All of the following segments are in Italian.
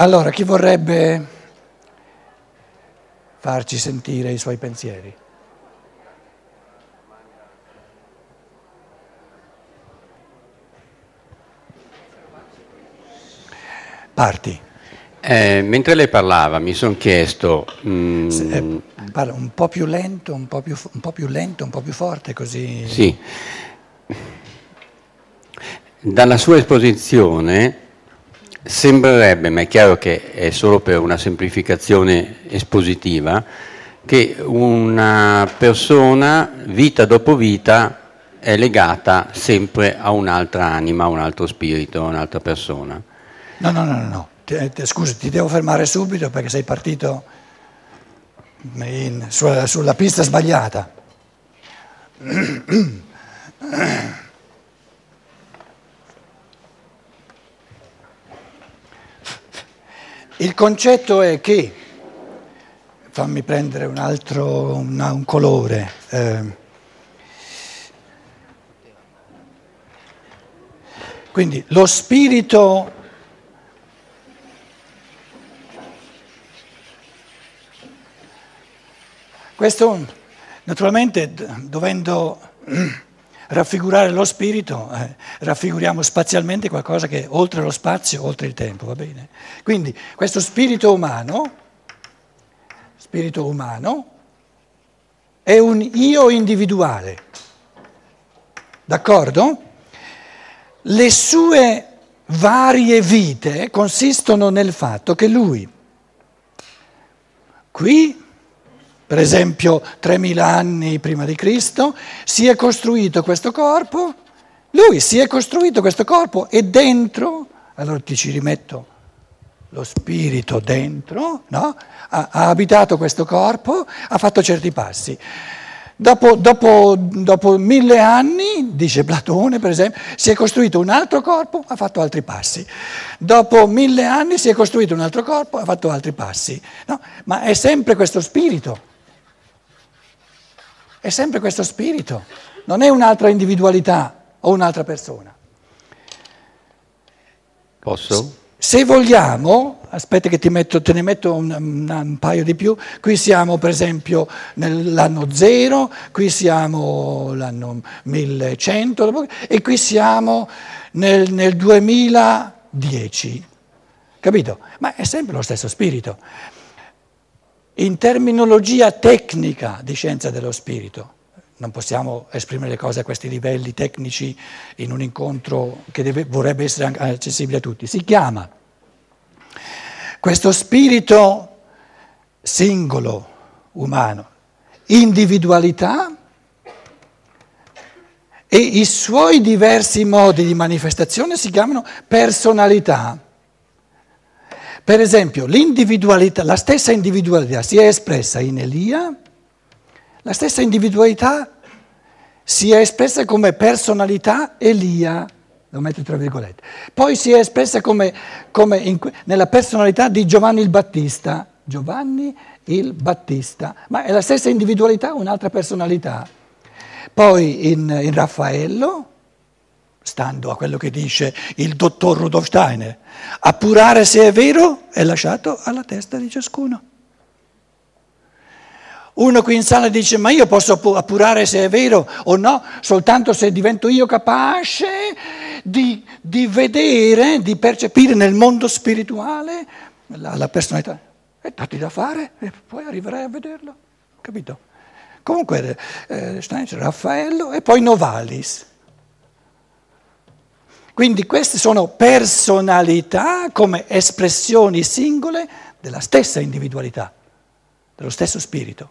Allora, chi vorrebbe farci sentire i suoi pensieri? Parti. Eh, mentre lei parlava mi sono chiesto... Mm, eh, parla un po' più lento, un po' più, un po' più lento, un po' più forte, così... Sì. Dalla sua esposizione sembrerebbe, ma è chiaro che è solo per una semplificazione espositiva, che una persona vita dopo vita è legata sempre a un'altra anima, a un altro spirito, a un'altra persona. No, no, no, no. Scusa, ti devo fermare subito perché sei partito in, sulla, sulla pista sbagliata. Il concetto è che, fammi prendere un altro, una, un colore, eh, quindi lo spirito Questo naturalmente dovendo raffigurare lo spirito, eh, raffiguriamo spazialmente qualcosa che è oltre lo spazio, oltre il tempo, va bene? Quindi questo spirito umano, spirito umano, è un io individuale, d'accordo? Le sue varie vite consistono nel fatto che lui qui per esempio 3.000 anni prima di Cristo, si è costruito questo corpo, lui si è costruito questo corpo e dentro, allora ti ci rimetto lo spirito dentro, no? ha, ha, abitato questo corpo, ha fatto certi passi. Dopo, dopo, dopo mille anni, dice Platone per esempio, si è costruito un altro corpo, ha fatto altri passi. Dopo mille anni si è costruito un altro corpo, ha fatto altri passi. No? Ma è sempre questo spirito. È sempre questo spirito, non è un'altra individualità o un'altra persona. Posso? Se vogliamo, aspetta che metto, te ne metto un, un, paio di più, qui siamo per esempio nell'anno zero, qui siamo l'anno 1100 e qui siamo nel, nel 2010, capito? Ma è sempre lo stesso spirito in terminologia tecnica di scienza dello spirito. Non possiamo esprimere le cose a questi livelli tecnici in un incontro che deve, vorrebbe essere accessibile a tutti. Si chiama questo spirito singolo, umano, individualità e i suoi diversi modi di manifestazione si chiamano personalità. Per esempio, l'individualità, la stessa individualità si è espressa in Elia, la stessa individualità si è espressa come personalità Elia, lo metto tra virgolette, poi si è espressa come, come in, nella personalità di Giovanni il Battista, Giovanni il Battista, ma è la stessa individualità, un'altra personalità. Poi in, in Raffaello, stando a quello che dice il dottor Rudolf Steiner, appurare se è vero è lasciato alla testa di ciascuno. Uno qui in sala dice ma io posso appurare se è vero o no soltanto se divento io capace di, di vedere, di percepire nel mondo spirituale la, la personalità. E dati da fare e poi arriverai a vederlo, capito? Comunque eh, Steiner, Raffaello e poi Novalis. Quindi queste sono personalità come espressioni singole della stessa individualità, dello stesso spirito.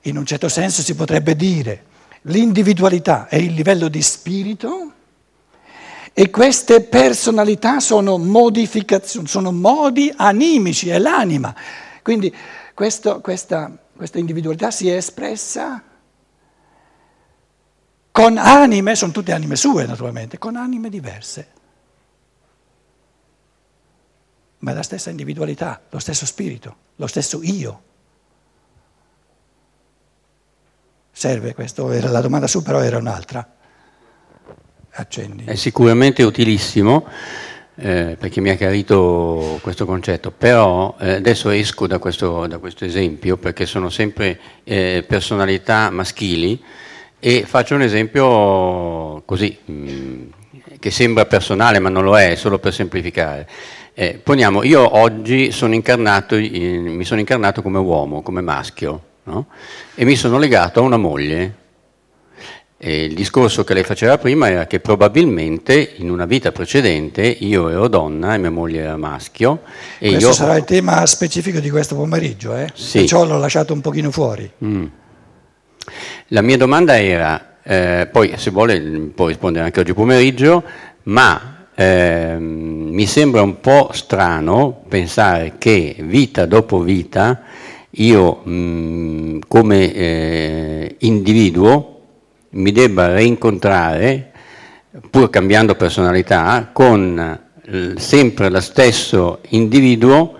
In un certo senso si potrebbe dire l'individualità è il livello di spirito e queste personalità sono modificazioni, sono modi animici, è l'anima. Quindi questo, questa, questa individualità si è espressa con anime, sono tutte anime sue naturalmente, con anime diverse. Ma la stessa individualità, lo stesso spirito, lo stesso io. Serve questo? Era la domanda su, però era un'altra. Accendi. È sicuramente utilissimo. eh, perché mi ha chiarito questo concetto, però eh, adesso esco da questo, da questo, esempio perché sono sempre eh, personalità maschili e faccio un esempio così, mh, mm, che sembra personale ma non lo è, solo per semplificare. Eh, poniamo, io oggi sono incarnato, in, mi sono incarnato come uomo, come maschio, no? e mi sono legato a una moglie e il discorso che lei faceva prima era che probabilmente in una vita precedente io ero donna e mia moglie era maschio. E questo io... sarà il tema specifico di questo pomeriggio, eh? sì. perciò l'ho lasciato un pochino fuori. Mm. La mia domanda era, eh, poi se vuole può rispondere anche oggi pomeriggio, ma eh, mi sembra un po' strano pensare che vita dopo vita io mh, mm, come eh, individuo mi debba rincontrare, pur cambiando personalità, con sempre lo stesso individuo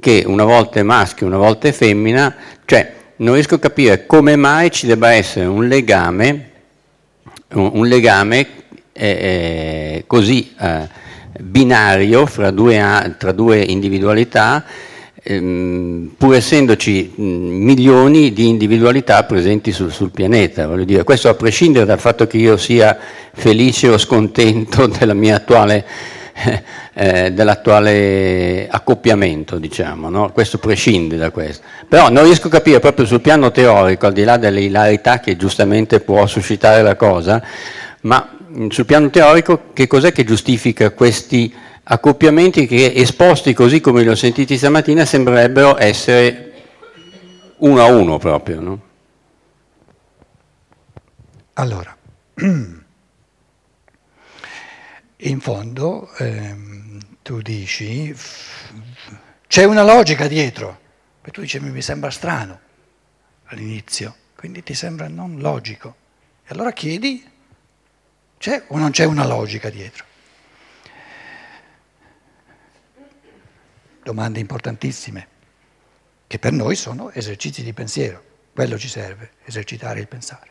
che una volta è maschio, una volta è femmina, cioè non riesco a capire come mai ci debba essere un legame, un legame eh, eh, così eh, binario fra due, tra due individualità ehm, pur essendoci milioni di individualità presenti sul, sul pianeta, dire, questo a prescindere dal fatto che io sia felice o scontento della mia attuale, eh, dell'attuale accoppiamento, diciamo, no? questo prescinde da questo. Però non riesco a capire proprio sul piano teorico, al di là delle ilarità che giustamente può suscitare la cosa, ma sul piano teorico che cos'è che giustifica questi accoppiamenti che esposti così come li ho sentiti stamattina sembrerebbero essere uno a uno proprio. No? Allora, in fondo ehm, tu dici c'è una logica dietro, e tu dici mi sembra strano all'inizio, quindi ti sembra non logico. E allora chiedi c'è o non c'è una logica dietro? domande importantissime, che per noi sono esercizi di pensiero, quello ci serve, esercitare il pensare.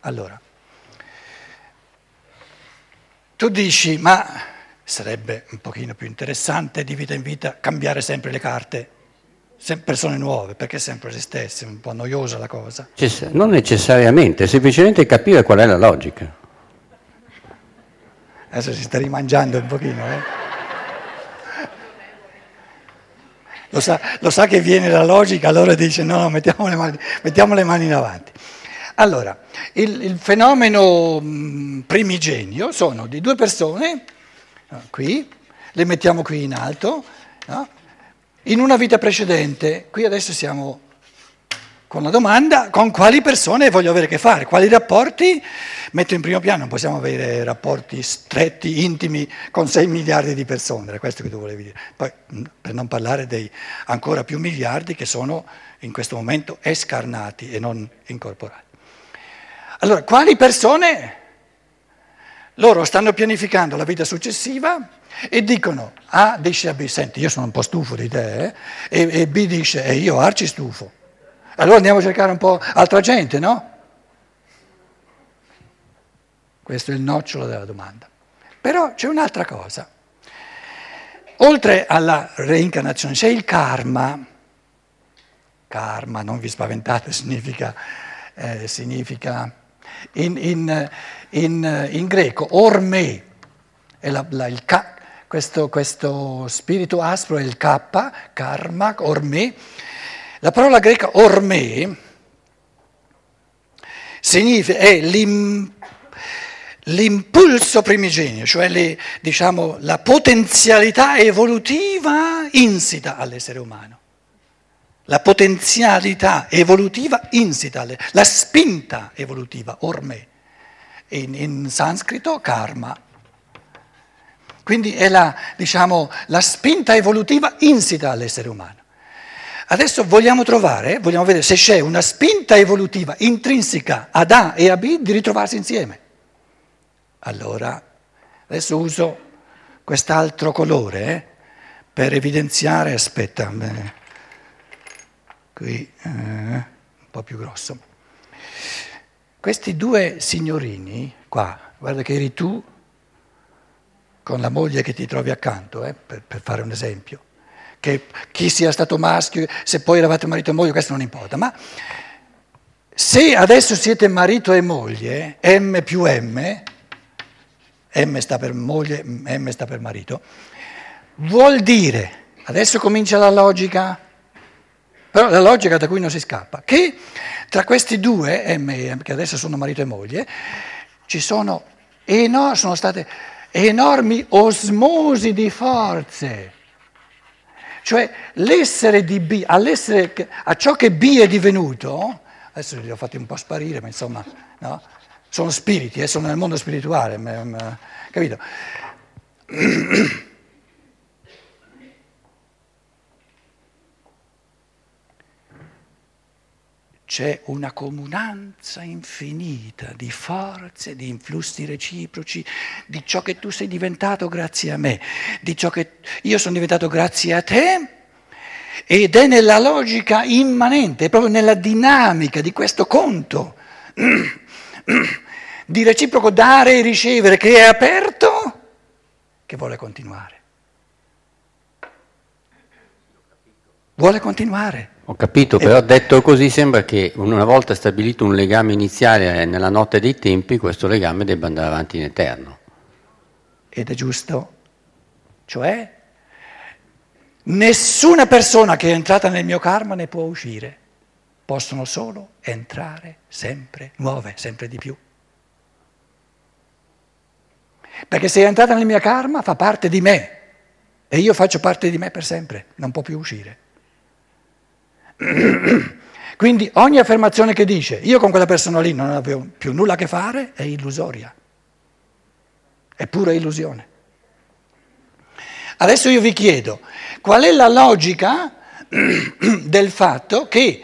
Allora, tu dici, ma sarebbe un pochino più interessante di vita in vita cambiare sempre le carte, persone nuove, perché sempre le stesse, un po' noiosa la cosa. Non necessariamente, semplicemente capire qual è la logica. Adesso si sta rimangiando un pochino, eh? lo sa, lo sa che viene la logica, allora dice no, mettiamo le mani, mettiamo le mani in avanti. Allora, il, il fenomeno mm, primigenio sono di due persone, qui, le mettiamo qui in alto, no? in una vita precedente, qui adesso siamo con la domanda con quali persone voglio avere a che fare, quali rapporti metto in primo piano, non possiamo avere rapporti stretti, intimi con 6 miliardi di persone, era questo che tu volevi dire. Poi per non parlare dei ancora più miliardi che sono in questo momento escarnati e non incorporati. Allora, quali persone? Loro stanno pianificando la vita successiva e dicono A dice a B, senti io sono un po' stufo di te, eh? e, e B dice e io arci stufo. Allora andiamo a cercare un po' altra gente, no? Questo è il nocciolo della domanda. Però c'è un'altra cosa. Oltre alla reincarnazione c'è il karma. Karma, non vi spaventate, significa, eh, significa in, in, in, in, greco orme, è la, la, il ka, questo, questo spirito aspro è il K, karma, orme, la parola greca orme significa, è l'im, l'impulso primigenio, cioè le, diciamo, la potenzialità evolutiva insita all'essere umano. La potenzialità evolutiva insita, la spinta evolutiva, orme, in, in sanscrito karma. Quindi è la, diciamo, la spinta evolutiva insita all'essere umano. Adesso vogliamo trovare, vogliamo vedere se c'è una spinta evolutiva intrinseca ad A e a B di ritrovarsi insieme. Allora, adesso uso quest'altro colore eh, per evidenziare, aspetta, beh, qui eh, un po' più grosso. Questi due signorini qua, guarda che eri tu con la moglie che ti trovi accanto, eh, per, per, fare un esempio, che chi sia stato maschio, se poi eravate marito e moglie, questo non importa, ma se adesso siete marito e moglie, M più M, M sta per moglie, M sta per marito, vuol dire, adesso comincia la logica, però la logica da cui non si scappa, che tra questi due, M e M, che adesso sono marito e moglie, ci sono, enormi, sono state enormi osmosi di forze. Cioè l'essere di B, all'essere, a ciò che B è divenuto, adesso li ho fatti un po' sparire, ma insomma, no? sono spiriti, eh, sono nel mondo spirituale, capito? c'è una comunanza infinita di forze, di influssi reciproci, di ciò che tu sei diventato grazie a me, di ciò che io sono diventato grazie a te. Ed è nella logica immanente, è proprio nella dinamica di questo conto di reciproco dare e ricevere che è aperto, che vuole continuare. Vuole continuare. Ho capito, però detto così sembra che una volta stabilito un legame iniziale nella notte dei tempi, questo legame debba andare avanti in eterno. Ed è giusto. Cioè, nessuna persona che è entrata nel mio karma ne può uscire. Possono solo entrare sempre nuove, sempre di più. Perché se è entrata nel mio karma fa parte di me e io faccio parte di me per sempre, non può più uscire. Quindi ogni affermazione che dice io con quella persona lì non avevo più nulla a che fare è illusoria, è pura illusione. Adesso io vi chiedo qual è la logica del fatto che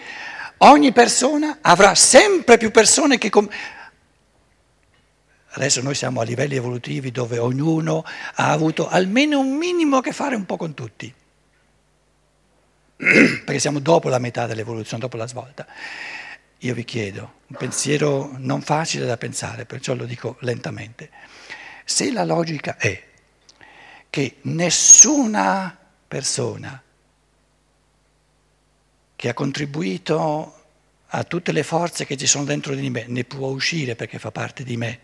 ogni persona avrà sempre più persone che... Com- Adesso noi siamo a livelli evolutivi dove ognuno ha avuto almeno un minimo a che fare un po' con tutti. perché siamo dopo la metà dell'evoluzione, dopo la svolta. Io vi chiedo, un pensiero non facile da pensare, perciò lo dico lentamente, se la logica è che nessuna persona che ha contribuito a tutte le forze che ci sono dentro di me ne può uscire perché fa parte di me,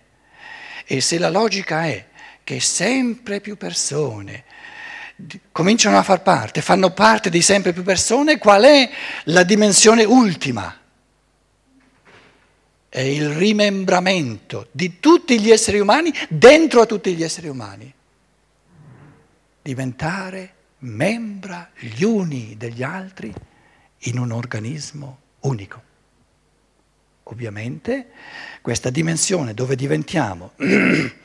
e se la logica è che sempre più persone cominciano a far parte, fanno parte di sempre più persone, qual è la dimensione ultima? È il rimembramento di tutti gli esseri umani dentro a tutti gli esseri umani. Diventare membra gli uni degli altri in un organismo unico. Ovviamente questa dimensione dove diventiamo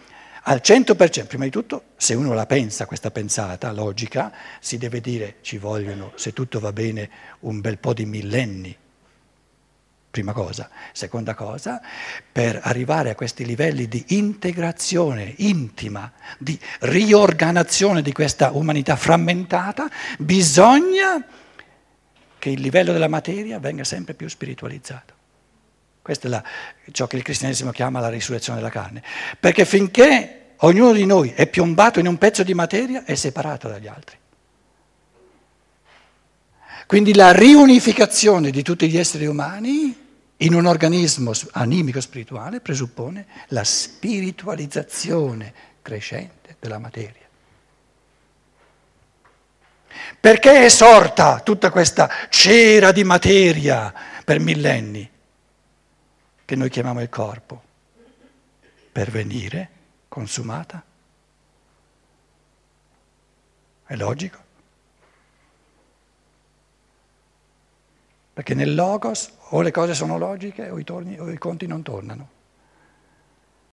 al 100%, prima di tutto, se uno la pensa, questa pensata logica, si deve dire ci vogliono, se tutto va bene, un bel po' di millenni. Prima cosa. Seconda cosa, per arrivare a questi livelli di integrazione intima, di riorganazione di questa umanità frammentata, bisogna che il livello della materia venga sempre più spiritualizzato. Questo è la, ciò che il cristianesimo chiama la risurrezione della carne. Perché finché ognuno di noi è piombato in un pezzo di materia, è separato dagli altri. Quindi la riunificazione di tutti gli esseri umani in un organismo animico spirituale presuppone la spiritualizzazione crescente della materia. Perché è sorta tutta questa cera di materia per millenni? che noi chiamiamo il corpo, per venire consumata. È logico? Perché nel logos o le cose sono logiche o i, torni, o i conti non tornano.